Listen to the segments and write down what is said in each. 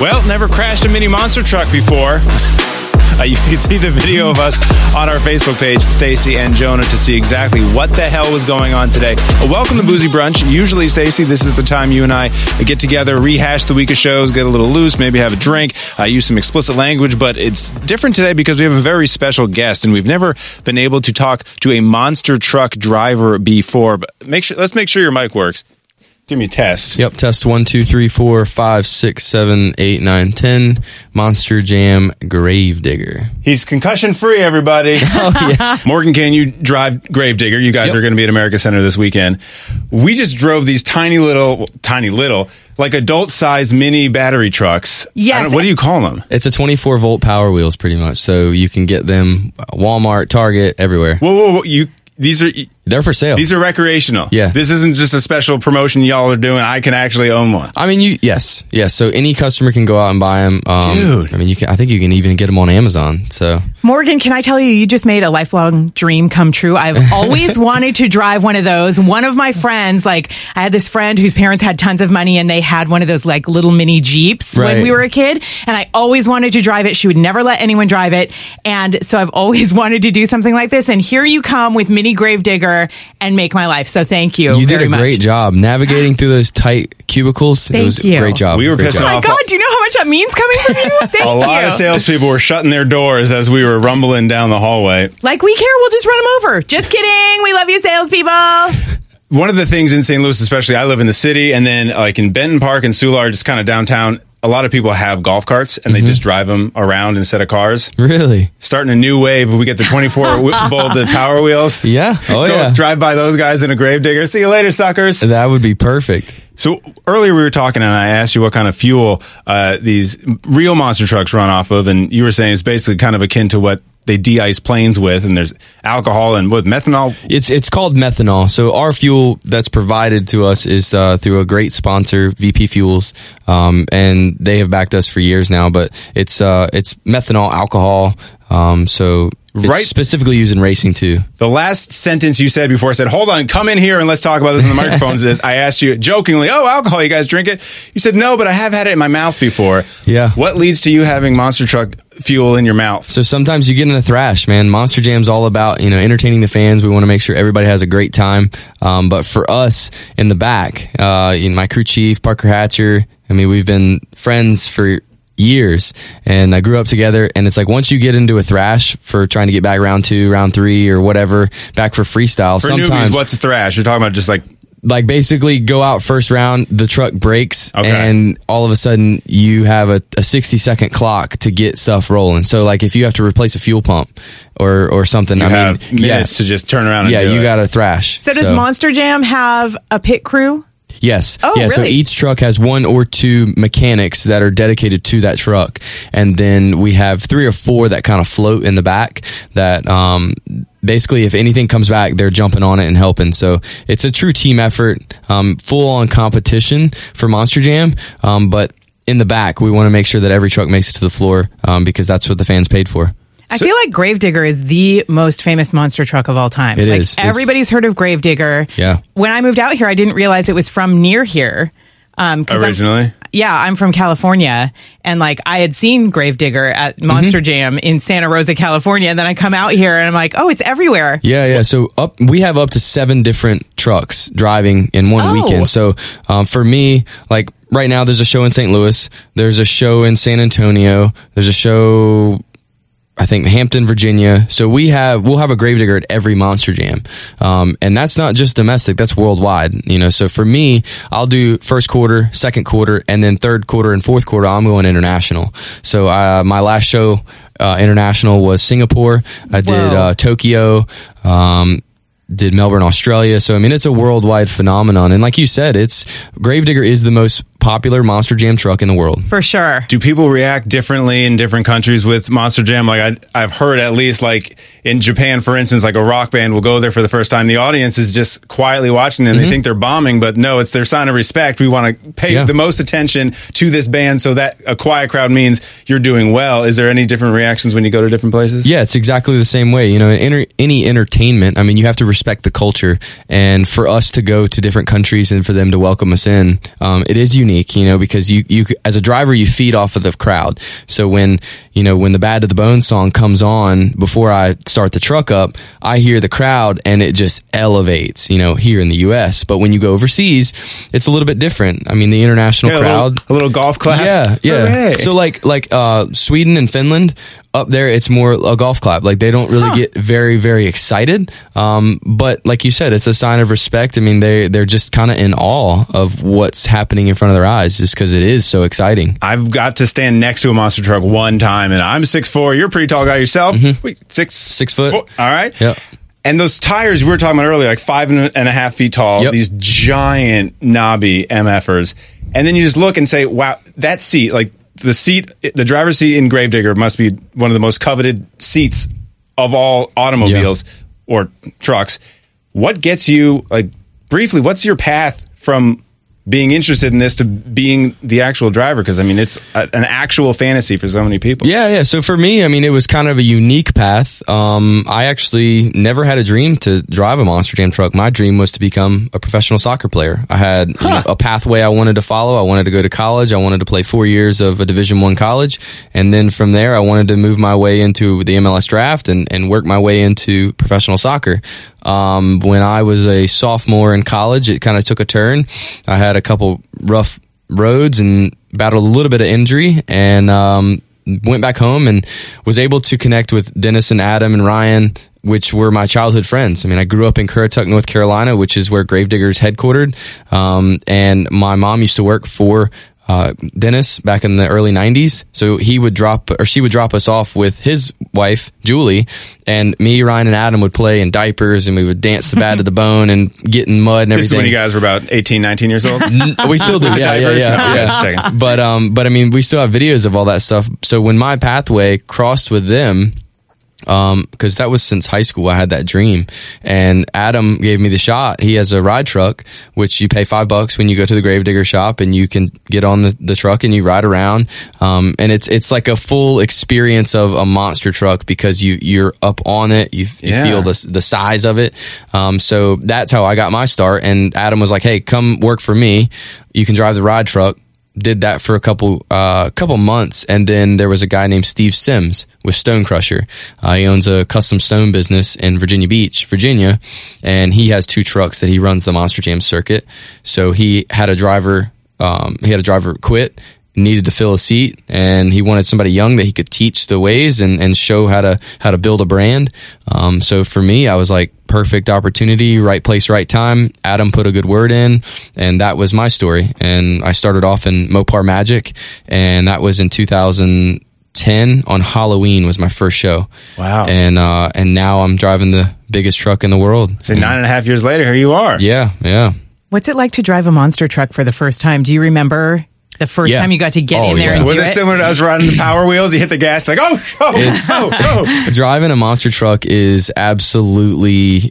Well, never crashed a mini monster truck before. Uh, you can see the video of us on our Facebook page, Stacy and Jonah, to see exactly what the hell was going on today. Uh, welcome to Boozy Brunch. Usually, Stacy, this is the time you and I get together, rehash the week of shows, get a little loose, maybe have a drink, uh, use some explicit language. But it's different today because we have a very special guest, and we've never been able to talk to a monster truck driver before. But make sure, let's make sure your mic works. Give me a test. Yep, test one, two, three, four, five, six, seven, eight, nine, ten. Monster Jam Gravedigger. He's concussion free, everybody. oh, yeah. Morgan, can you drive Gravedigger? You guys Yep. are going to be at America Center this weekend. We just drove these tiny little, well, tiny little, like adult sized mini battery trucks. Yes. I don't- What do you call them? It's a 24 volt power wheels, pretty much. So you can get them uh, Walmart, Target, everywhere. Whoa, whoa, whoa. You, these are. They're for sale. These are recreational. Yeah. This isn't just a special promotion y'all are doing. I can actually own one. I mean, you yes, yes. So any customer can go out and buy them. Um, Dude. I mean, you can. I think you can even get them on Amazon. So Morgan, can I tell you, you just made a lifelong dream come true. I've always wanted to drive one of those. One of my friends, like, I had this friend whose parents had tons of money and they had one of those, like, little mini Jeeps when we were a kid. And I always wanted to drive it. She would never let anyone drive it. And so I've always wanted to do something like this. And here you come with Mini Gravedigger and make my life. So thank you. you did very a great job navigating through those tight cubicles. it Thank was you. a great job. We were Great pissing job. Oh my off- God, do you know how much that means coming from you? Thank A lot you. of salespeople were shutting their doors as we were rumbling down the hallway. Like we care, we'll just run them over. Just kidding. We love you, salespeople. one of the things in St. Louis, especially, I live in the city, and then like in Benton Park and Soulard, just kind of downtown. A lot of people have golf carts and they just drive them around instead of cars. Really? Starting a new wave. We get the 24 volt power wheels. Yeah. Oh Go yeah. drive by those guys in a gravedigger. See you later, suckers. That would be perfect. So earlier we were talking, and I asked you what kind of fuel uh, these real monster trucks run off of, and you were saying it's basically kind of akin to what they de-ice planes with, and there's alcohol and what methanol. It's it's called methanol. So our fuel that's provided to us is uh, through a great sponsor, VP Fuels, um, and they have backed us for years now. But it's uh, it's methanol alcohol. Um, so it's Right. specifically used in racing too. The last sentence you said before I said, "Hold on, come in here and let's talk about this in the microphones." is I asked you jokingly, "Oh, alcohol? You guys drink it?" You said, "No, but I have had it in my mouth before." Yeah. What leads to you having monster truck fuel in your mouth? So sometimes you get in a thrash, man. Monster Jam's all about you know entertaining the fans. We want to make sure everybody has a great time. Um, but for us in the back, uh, you know, my crew chief Parker Hatcher. I mean, we've been friends for years, and I grew up together. And it's like once you get into a thrash for trying to get back round two, round three, or whatever, back for freestyle. For sometimes newbies, what's a thrash? You're talking about just like like basically go out first round, the truck breaks, Okay. and all of a sudden you have a, a 60 second clock to get stuff rolling. So like if you have to replace a fuel pump or or something, you I have mean, minutes yeah, to just turn around. and yeah, do you got to thrash. So does Monster Jam have a pit crew? Yes. Oh, yeah. So each truck has one or two mechanics that are dedicated to that truck, and then we have three or four that kind of float in the back. That um, basically, if anything comes back, they're jumping on it and helping. So it's a true team effort, um, full on competition for Monster Jam. Um, but in the back, we want to make sure that every truck makes it to the floor um, because that's what the fans paid for. I feel like Gravedigger is the most famous monster truck of all time. It like is. It's- Everybody's heard of Gravedigger. Yeah. When I moved out here, I didn't realize it was from near here. Um, 'cause I'm- originally. yeah, I'm from California, and like I had seen Gravedigger at Mm-hmm. Monster Jam in Santa Rosa, California, and then I come out here and I'm like, oh, it's everywhere. Yeah, yeah. So up, we have up to seven different trucks driving in one Oh. weekend. So um, for me, like right now, there's a show in St. Louis. There's a show in San Antonio. There's a show. I think Hampton, Virginia. So we have we'll have a gravedigger at every Monster Jam, um, and that's not just domestic. That's worldwide. You know. So for me, I'll do first quarter, second quarter, and then third quarter and fourth quarter. I'm going international. So uh, my last show uh, international was Singapore. I did uh, Tokyo. Um, did Melbourne, Australia. So I mean, it's a worldwide phenomenon. And like you said, it's Gravedigger is the most popular Monster Jam truck in the world. For sure. Do people react differently in different countries with Monster Jam? Like I, I've heard at least like in Japan, for instance, like a rock band will go there for the first time. The audience is just quietly watching them. They think they're bombing, but no, it's their sign of respect. We want to pay Yeah. the most attention to this band so that a quiet crowd means you're doing well. Is there any different reactions when you go to different places? Yeah, it's exactly the same way. You know, in enter, any entertainment, I mean, you have to respect the culture. And for us to go to different countries and for them to welcome us in, um, it is unique, you know, because you, you, as a driver, you feed off of the crowd. So when, you know, when the Bad to the Bone song comes on before I start the truck up, I hear the crowd and it just elevates, you know, here in the US. But when you go overseas, it's a little bit different. I mean, the international Yeah, a, crowd. little, a little golf clap. Yeah, yeah. Hooray. So like like uh, Sweden and Finland up there, it's more a golf clap. Like they don't really get very very excited. Um, but like you said, it's a sign of respect. I mean, they they're just kind of in awe of what's happening in front of their eyes, just because it is so exciting. I've got to stand next to a monster truck one time, and I'm six four. You're a pretty tall guy yourself. Wait, six Mm-hmm. Six foot. four- All right. Yep. And those tires we were talking about earlier, like five and a half feet tall, Yep. these giant knobby MFers. And then you just look and say, wow, that seat, like the seat, the driver's seat in Gravedigger must be one of the most coveted seats of all automobiles or trucks. What gets you, like, briefly, what's your path from being interested in this to being the actual driver? Because, I mean, it's a, an actual fantasy for so many people. Yeah, yeah. So for me, I mean, it was kind of a unique path. Um, I actually never had a dream to drive a Monster Jam truck. My dream was to become a professional soccer player. I had you know, a pathway I wanted to follow. I wanted to go to college. I wanted to play four years of a Division One college, and then from there, I wanted to move my way into the MLS draft and, and work my way into professional soccer. Um, when I was a sophomore in college, it kind of took a turn. I had a couple rough roads and battled a little bit of injury and um, went back home and was able to connect with Dennis and Adam and Ryan, which were my childhood friends. I mean, I grew up in Currituck, North Carolina, which is where Gravedigger's headquartered. Um, and my mom used to work for uh, Dennis back in the early 90s. So he would drop, or she would drop us off with his wife, Julie, and me, Ryan, and Adam would play in diapers and we would dance the bad to the bone and get in mud and everything. This is when you guys were about 18, 19 years old? we still do. Yeah, yeah, yeah. Yeah. But um, but I mean, we still have videos of all that stuff. So when my pathway crossed with them, um, because that was since high school, I had that dream, and Adam gave me the shot. He has a ride truck, which you pay five bucks when you go to the Gravedigger shop, and you can get on the, the truck and you ride around. Um, and it's it's like a full experience of a monster truck because you you're up on it, you, you Yeah. feel the the size of it. Um, so that's how I got my start. And Adam was like, "Hey, come work for me. You can drive the ride truck." Did that for a couple uh, couple months, and then there was a guy named Steve Sims with Stone Crusher. Uh, he owns a custom stone business in Virginia Beach, Virginia, and he has two trucks that he runs the Monster Jam circuit. So he had a driver. Um, he had a driver quit needed to fill a seat and he wanted somebody young that he could teach the ways and, and show how to how to build a brand um, so for me i was like perfect opportunity right place right time adam put a good word in and that was my story and i started off in mopar magic and that was in 2010 on halloween was my first show Wow. and uh, and now i'm driving the biggest truck in the world So nine and a half years later, here you are. yeah yeah What's it like to drive a monster truck for the first time? Do you remember the first Yeah. time you got to get Oh, in there yeah. and Was do it it? similar to us riding the power wheels? You hit the gas, like, oh, oh, It's- oh, oh. driving a monster truck is absolutely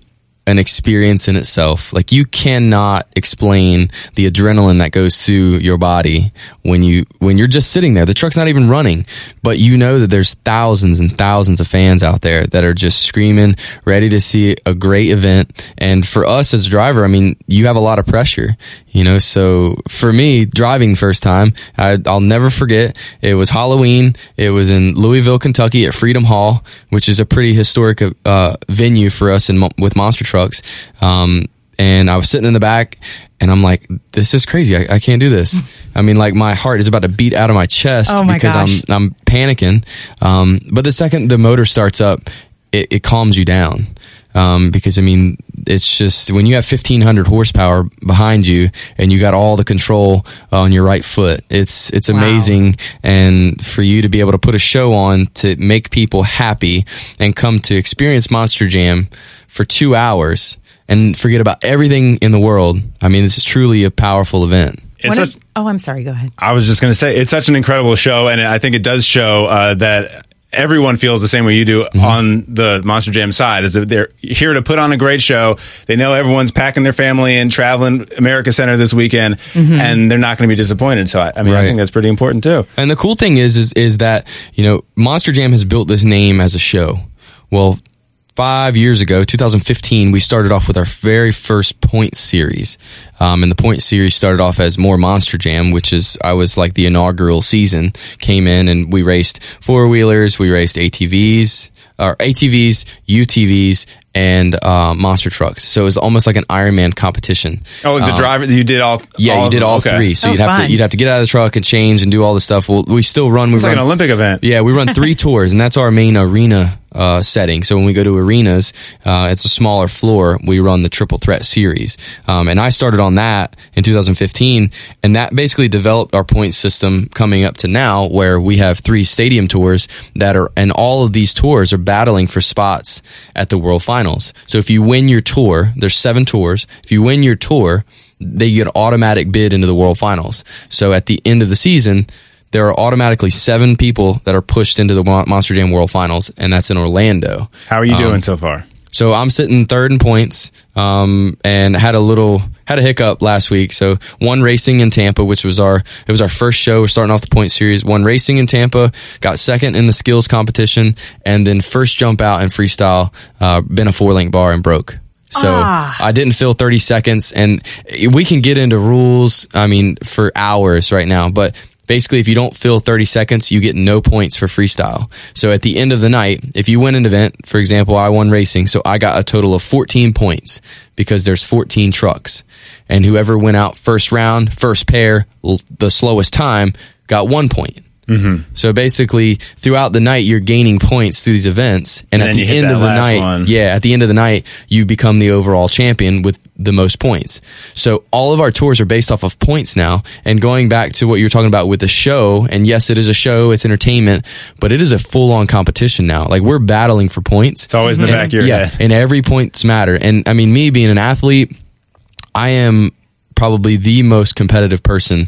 an experience in itself. Like you cannot explain the adrenaline that goes through your body when you when you're just sitting there. The truck's not even running, but you know that there's thousands and thousands of fans out there that are just screaming, ready to see a great event. And for us as a driver, I mean, you have a lot of pressure, you know. So for me, driving first time, I, I'll never forget. It was Halloween. It was in Louisville, Kentucky, at Freedom Hall, which is a pretty historic uh, venue for us in with monster trucks. Um, and I was sitting in the back, and I'm like, "This is crazy. I, I can't do this." I mean, like my heart is about to beat out of my chest Oh my because gosh. I'm I'm panicking. Um, but the second the motor starts up, it, it calms you down. Um, because I mean, it's just when you have 1500 horsepower behind you and you got all the control on your right foot, it's, it's Wow. amazing. And for you to be able to put a show on to make people happy and come to experience Monster Jam for two hours and forget about everything in the world. I mean, this is truly a powerful event. It's One of- oh, I'm sorry. Go ahead. I was just going to say it's such an incredible show, and I think it does show uh, that everyone feels the same way you do Mm-hmm. on the Monster Jam side. Is that they're here to put on a great show. They know everyone's packing their family and traveling America Center this weekend, and they're not going to be disappointed. So I, I mean, I think that's pretty important too. And the cool thing is, is, is that you know Monster Jam has built this name as a show. Well, five years ago, 2015, we started off with our very first point series, um, and the point series started off as more Monster Jam, which is I was like the inaugural season. Came in and we raced four wheelers, we raced ATVs, or ATVs, UTVs, and uh, monster trucks. So it was almost like an Ironman competition. Oh, the driver you did all. Um, Yeah, all you did all Okay. three. So Oh, you'd have fun. to you'd have to get out of the truck and change and do all this stuff. Well, we still run. We It's run like an Olympic event. Yeah, we run three tours, and that's our main arena uh, setting. So when we go to arenas, uh, it's a smaller floor. We run the triple threat series, um, and I started on that in 2015, and that basically developed our point system coming up to now, where we have three stadium tours that are, and all of these tours are battling for spots at the World Finals. So if you win your tour, there's seven tours. If you win your tour, they get automatic bid into the World Finals. So at the end of the season there are automatically seven people that are pushed into the Monster Jam World Finals, and that's in Orlando. How are you doing so far? So I'm sitting third in points, um, and had a little had a hiccup last week. So one racing in Tampa, which was our it was our first show. We're starting off the point series. One racing in Tampa, got second in the skills competition, and then first jump out in freestyle, uh, been a four link bar and broke. So Ah. I didn't fill 30 seconds, and we can get into rules. I mean, for hours right now, but basically, if you don't fill 30 seconds, you get no points for freestyle. So at the end of the night, if you win an event, for example, I won racing, so I got a total of 14 points because there's 14 trucks, and whoever went out first round, first pair, l- the slowest time, got one point. So basically, throughout the night, you're gaining points through these events, and, And at the end of the night, one. yeah, at the end of the night, you become the overall champion with the most points. So all of our tours are based off of points now. And going back to what you're talking about with the show, and yes, it is a show, it's entertainment, but it is a full on competition now. Like we're battling for points. It's always in the back of your yeah, head. and every points matter. And I mean, me being an athlete, I am probably the most competitive person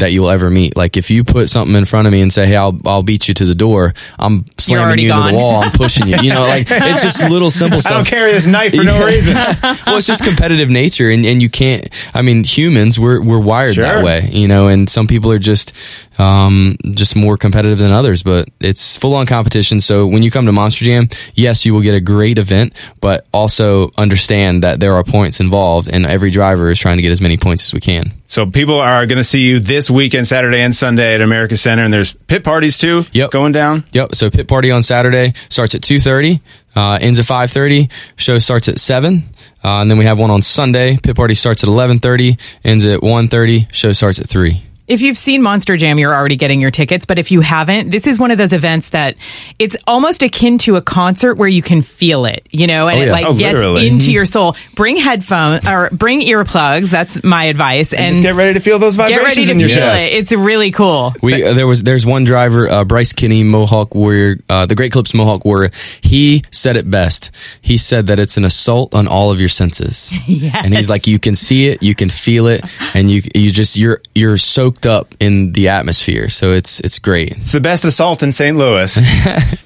that you'll ever meet. Like if you put something in front of me and say, "Hey, I'll I'll beat you to the door," I'm slamming you into gone. the wall. I'm pushing you. You know, like it's just little simple stuff. I don't carry this knife for no reason. well, it's just competitive nature, and, and you can't. I mean, humans we're we're wired Sure. that way, you know. And some people are just um, just more competitive than others, but it's full on competition. So when you come to Monster Jam, yes, you will get a great event, but also understand that there are points involved, and every driver is trying to get as many points as we can. So people are going to see you this weekend, Saturday and Sunday at America Center, and there's pit parties too. Yep. going down. Yep. So pit party on Saturday starts at two thirty, uh, ends at five thirty. Show starts at seven, uh, and then we have one on Sunday. Pit party starts at eleven thirty, ends at one thirty. Show starts at three. If you've seen Monster Jam, you're already getting your tickets. But if you haven't, this is one of those events that it's almost akin to a concert where you can feel it, you know, and Oh, it like Oh, gets literally. into your soul. Bring headphones or bring earplugs. That's my advice. And, Just get ready to feel those get vibrations ready to in your feel chest. it. It's really cool. We uh, there was there's one driver, uh, Bryce Kenny, Mohawk Warrior, uh, the Great Clips Mohawk Warrior. He said it best. He said that it's an assault on all of your senses, Yes. and he's like, you can see it, you can feel it, and you you just you're you're soaked up in the atmosphere. So it's it's great. It's the best assault in St. Louis.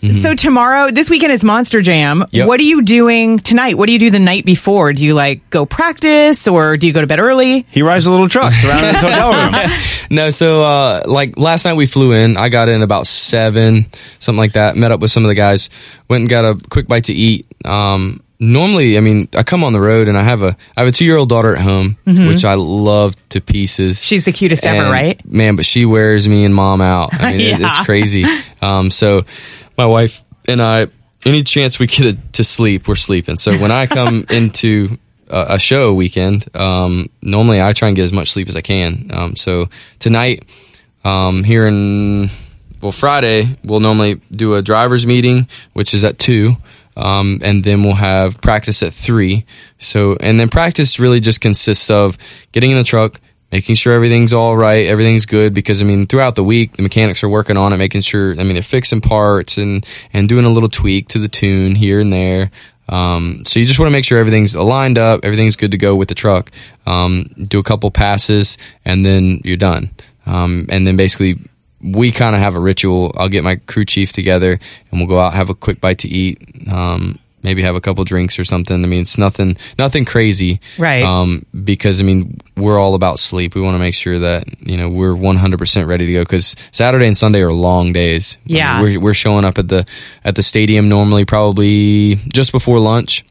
So tomorrow, this weekend is Monster Jam. Yep. What are you doing tonight? What do you do the night before? Do you like go practice or do you go to bed early? he rides a little truck around his hotel room. No, so uh, like last night we flew in. I got in about seven, something like that. Met up with some of the guys. Went and got a quick bite to eat. Um, normally, I mean, I come on the road and I have a I have a two year old daughter at home, which I love to pieces. Mm-hmm. She's the cutest ever, right? Man, but she wears me and mom out. I mean, it, it's crazy. Um, so my wife and I, any chance we get a, to sleep, we're sleeping. So when I come into a, a show weekend, um, normally I try and get as much sleep as I can. Um, so tonight, um, here in well Friday, we'll normally do a drivers meeting, which is at two. Um, and then we'll have practice at three. So, and then practice really just consists of getting in the truck, making sure everything's all right, everything's good. Because I mean, throughout the week, the mechanics are working on it, making sure. I mean, they're fixing parts and and doing a little tweak to the tune here and there. Um, so you just want to make sure everything's aligned up, everything's good to go with the truck. Um, do a couple passes, and then you're done. Um, and then basically, we kind of have a ritual. I'll get my crew chief together, and we'll go out have a quick bite to eat. Um, maybe have a couple drinks or something. I mean, it's nothing, nothing crazy, Right. Um, because I mean, we're all about sleep. We want to make sure that you know we're 100 percent ready to go because Saturday and Sunday are long days. I mean, Yeah. we're we're showing up at the at the stadium normally probably just before lunch.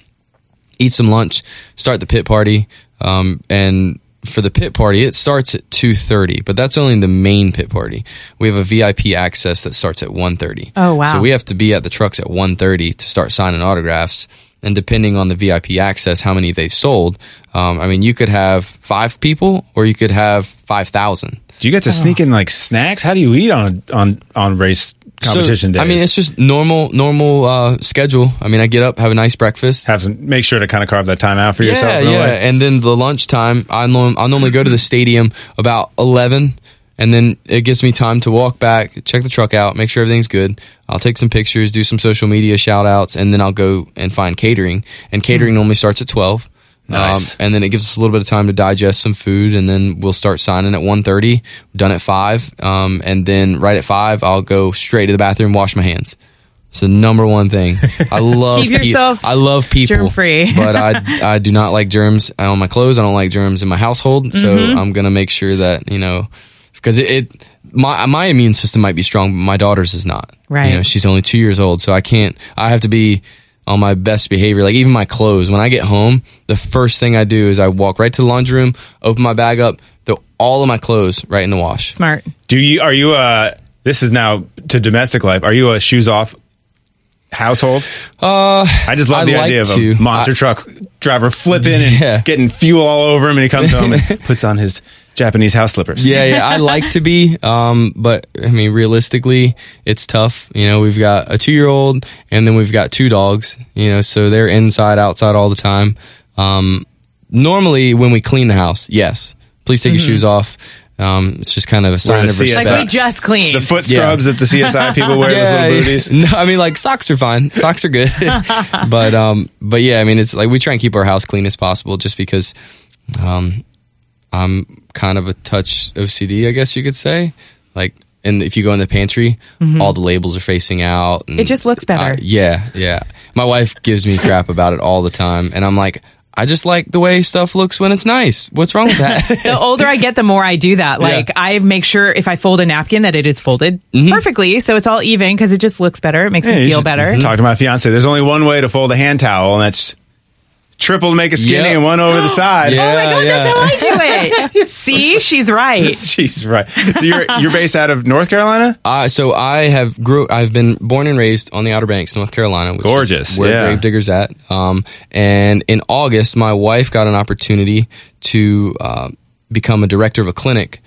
Eat some lunch, start the pit party, um, and for the pit party, it starts at 2.30, but that's only the main pit party. We have a VIP access that starts at 1.30. Oh, wow. So we have to be at the trucks at 1.30 to start signing autographs. And depending on the VIP access, how many they've sold, um, I mean, you could have five people or you could have 5,000. Do you get to sneak in like snacks? How do you eat on on on race competition so, days? I mean, it's just normal, normal uh, schedule. I mean, I get up, have a nice breakfast. have some. Make sure to kind of carve that time out for yourself. Yeah, in yeah. way. And then the lunchtime, I norm- I normally go to the stadium about eleven, and then it gives me time to walk back, check the truck out, make sure everything's good. I'll take some pictures, do some social media shout outs, and then I'll go and find catering. And catering normally starts at twelve. Nice. Um, and then it gives us a little bit of time to digest some food, and then we'll start signing at 1.30, done at 5. Um, and then right at 5, I'll go straight to the bathroom, wash my hands. It's the number one thing. I love Keep pe- yourself I love people, germ-free. but I I do not like germs on my clothes. I don't like germs in my household. So I'm gonna make sure that you know because it, it my my immune system might be strong, but my daughter's is not. Right. You know, she's only two years old, so I can't. I have to be on my best behavior. Like even my clothes. When I get home, the first thing I do is I walk right to the laundry room, open my bag up, throw all of my clothes right in the wash. Smart. Do you? Are you a? This is now to domestic life. Are you a shoes off household? Uh, I just love I the like idea of to. a monster truck driver flipping and getting fuel all over him, and he comes home and puts on his Japanese house slippers. yeah, yeah, I like to be, um, but I mean, realistically, it's tough. You know, we've got a two year old and then we've got two dogs, you know, so they're inside, outside all the time. Um, normally, when we clean the house, yes, please take your shoes off. Um, it's just kind of a sign of respect. Like we just cleaned. The foot scrubs that the CSI people wear, those little booties. No, I mean like socks are fine. Socks are good. but um but yeah, I mean it's like we try and keep our house clean as possible just because um I'm kind of a touch OCD, I guess you could say. Like and if you go in the pantry, mm-hmm. all the labels are facing out. and It just looks better. I- yeah, yeah. My wife gives me crap about it all the time and I'm like I just like the way stuff looks when it's nice. What's wrong with that? the older I get, the more I do that. Like I make sure if I fold a napkin that it is folded mm-hmm. perfectly, so it's all even because it just looks better. It makes Yeah, me feel better. Talk to my fiance. There's only one way to fold a hand towel, and that's triple to make a skinny Yep. and one over the side. Yeah. Oh my god, yeah. that's how I do it. See, she's right. She's right. So you're you're based out of North Carolina? Uh, so I have grew. I've been born and raised on the Outer Banks, North Carolina, which Gorgeous, is where yeah. Gravedigger's at. Um, and in August, my wife got an opportunity to uh, become a director of a clinic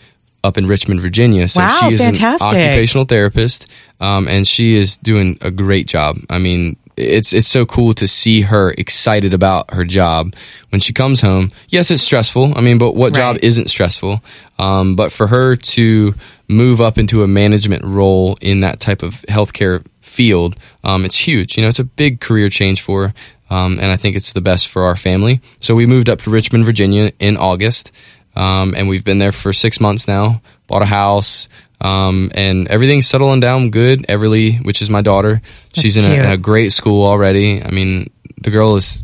up in Richmond, Virginia. So Wow, she is fantastic. an occupational therapist, um, and she is doing a great job. I mean. It's it's so cool to see her excited about her job when she comes home. Yes, it's stressful. I mean, but what job isn't stressful. Um, but for her to move up into a management role in that type of healthcare field, um, it's huge. You know, it's a big career change for her. Um, and I think it's the best for our family. So we moved up to Richmond, Virginia in August. Um, and we've been there for six months now, bought a house. Um, and everything's settling down good. Everly, which is my daughter, she's in a, in a great school already. I mean, the girl is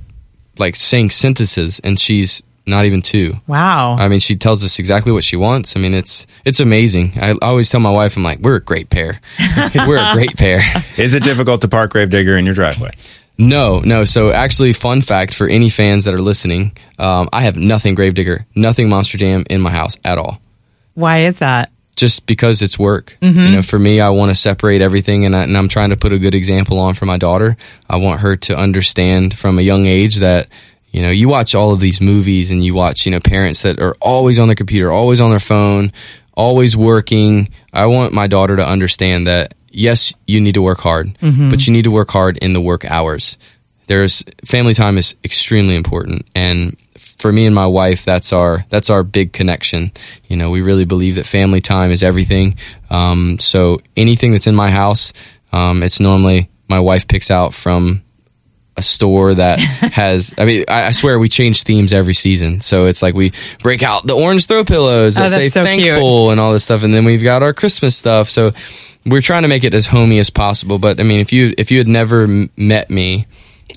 like saying sentences and she's not even two. Wow. I mean, she tells us exactly what she wants. I mean, it's it's amazing. I, I always tell my wife, I'm like, we're a great pair. we're a great pair. Is it difficult to park Gravedigger in your driveway? No, no. So actually, fun fact for any fans that are listening, um, I have nothing Gravedigger, nothing Monster Jam in my house at all. Why is that? Just because it's work. You mm-hmm. know, for me, I want to separate everything, and, I, and I'm trying to put a good example on for my daughter. I want her to understand from a young age that you know you watch all of these movies, and you watch you know parents that are always on their computer, always on their phone, always working. I want my daughter to understand that yes, you need to work hard, mm-hmm. but you need to work hard in the work hours. There's family time is extremely important, and for me and my wife, that's our that's our big connection. You know, we really believe that family time is everything. Um, so anything that's in my house, um, it's normally my wife picks out from a store that has. I mean, I, I swear we change themes every season. So it's like we break out the orange throw pillows that Oh, say so cute. thankful and all this stuff, and then we've got our Christmas stuff. So we're trying to make it as homey as possible. But I mean, if you if you had never m- met me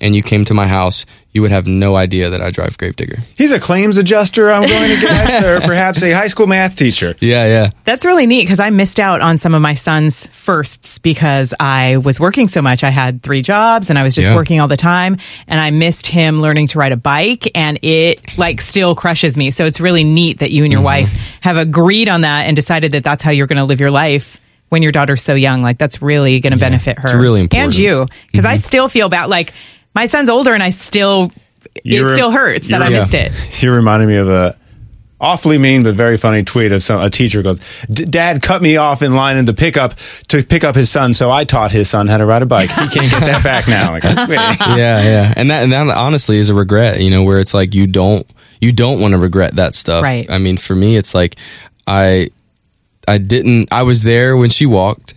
and you came to my house, you would have no idea that I drive Gravedigger. He's a claims adjuster, I'm going to guess, or perhaps a high school math teacher. Yeah, yeah. That's really neat because I missed out on some of my son's firsts because I was working so much. I had three jobs and I was just Yeah. working all the time and I missed him learning to ride a bike and it like still crushes me. So it's really neat that you and your Mm-hmm. wife have agreed on that and decided that that's how you're going to live your life when your daughter's so young. Like that's really going to benefit her. it's really important. And you. because I still feel bad. Like my son's older and I still, it You're- still hurts that I you're- missed it. You reminded me of a awfully mean but very funny tweet of some a teacher goes, "Dad cut me off in line in the pickup to pick up his son, so I taught his son how to ride a bike. He can't get that back now." Like, yeah, yeah, and that and that honestly is a regret. You know, where it's like you don't you don't want to regret that stuff. Right. I mean, for me, it's like I I didn't. I was there when she walked.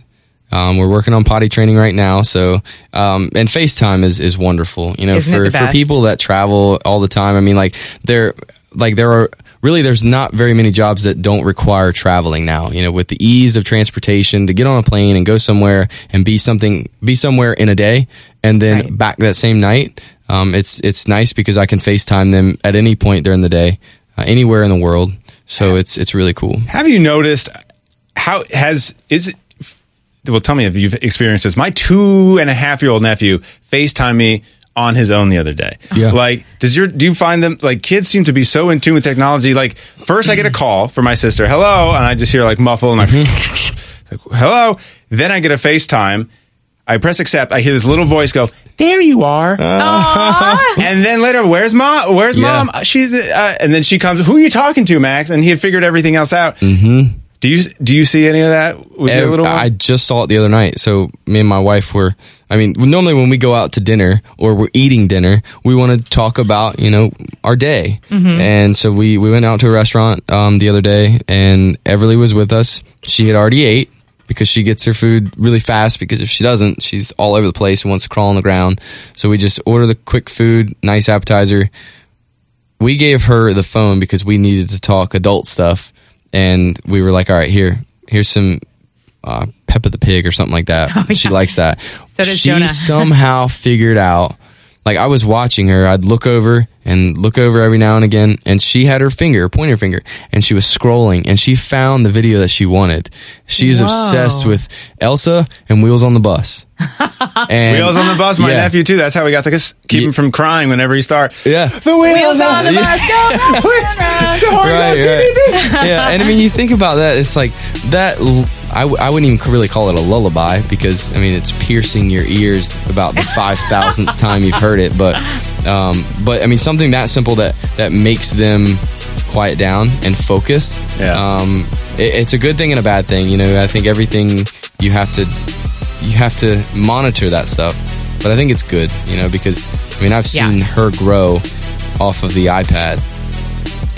Um, we're working on potty training right now, so um, and FaceTime is is wonderful. You know, Isn't for for people that travel all the time. I mean, like there like there are really there's not very many jobs that don't require traveling now. You know, with the ease of transportation to get on a plane and go somewhere and be something be somewhere in a day and then Right. back that same night. Um, it's it's nice because I can FaceTime them at any point during the day, uh, anywhere in the world. So it's it's really cool. Have you noticed how has is it? Well, tell me if you've experienced this. My two and a half year old nephew FaceTime me on his own the other day. Yeah. Like, does your do you find them like kids seem to be so in tune with technology? Like, first I get a call from my sister, hello, and I just hear like muffle and like, like hello. Then I get a FaceTime. I press accept. I hear this little voice go, "There you are." and then later, where's mom? Where's Yeah. mom? She's uh, and then she comes. Who are you talking to, Max? And he had figured everything else out. Mm-hmm. Do you do you see any of that with your little one? I just saw it the other night. So me and my wife were. I mean, normally when we go out to dinner or we're eating dinner, we want to talk about you know our day. And so we we went out to a restaurant um, the other day, and Everly was with us. She had already ate because she gets her food really fast. Because if she doesn't, she's all over the place and wants to crawl on the ground. So we just order the quick food, nice appetizer. We gave her the phone because we needed to talk adult stuff, and we were like, "All right, here, here's some uh, Peppa the Pig or something like that. She likes that. Oh, So does she Jonah. somehow figured out. Like I was watching her, I'd look over and look over every now and again, and she had her finger, pointer finger, and she was scrolling, and she found the video that she wanted. She's Whoa. obsessed with Elsa and Wheels on the Bus. and Wheels on the bus, my Yeah. nephew too. That's how we got to s- keep him from crying whenever he starts. Yeah. the wheels, Wheels on on the the bus. bus, Go, the horn right, yeah, and I mean, you think about that, it's like that. l- I, w- I wouldn't even really call it a lullaby because I mean it's piercing your ears about the five thousandth time you've heard it. But, um, but I mean something that simple that that makes them quiet down and focus. Yeah. Um, it, it's a good thing and a bad thing. You know, I think everything you have to you have to monitor that stuff. But I think it's good, you know, because I mean I've Yeah. seen her grow off of the iPad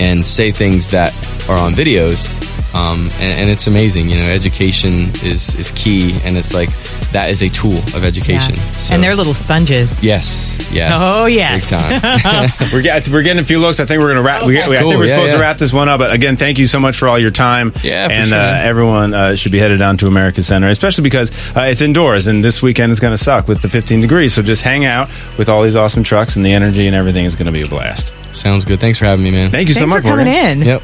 and say things that are on videos. Um, and, and it's amazing, you know. Education is is key, and it's like that is a tool of education. Yeah. So, and they're little sponges. yes, yes, Oh, yes. big time. We're, get, we're getting a few looks. I think we're gonna wrap. We, we- I think Cool, we're yeah, supposed to wrap this one up. But again, thank you so much for all your time. Yeah, for and sure. uh, everyone uh, should be headed down to America Center, especially because uh, it's indoors, and this weekend is going to suck with the 15 degrees. So just hang out with all these awesome trucks, and the energy and everything is going to be a blast. Sounds good. Thanks for having me, man. Thank you Thanks so much for coming Morgan. in. Yep.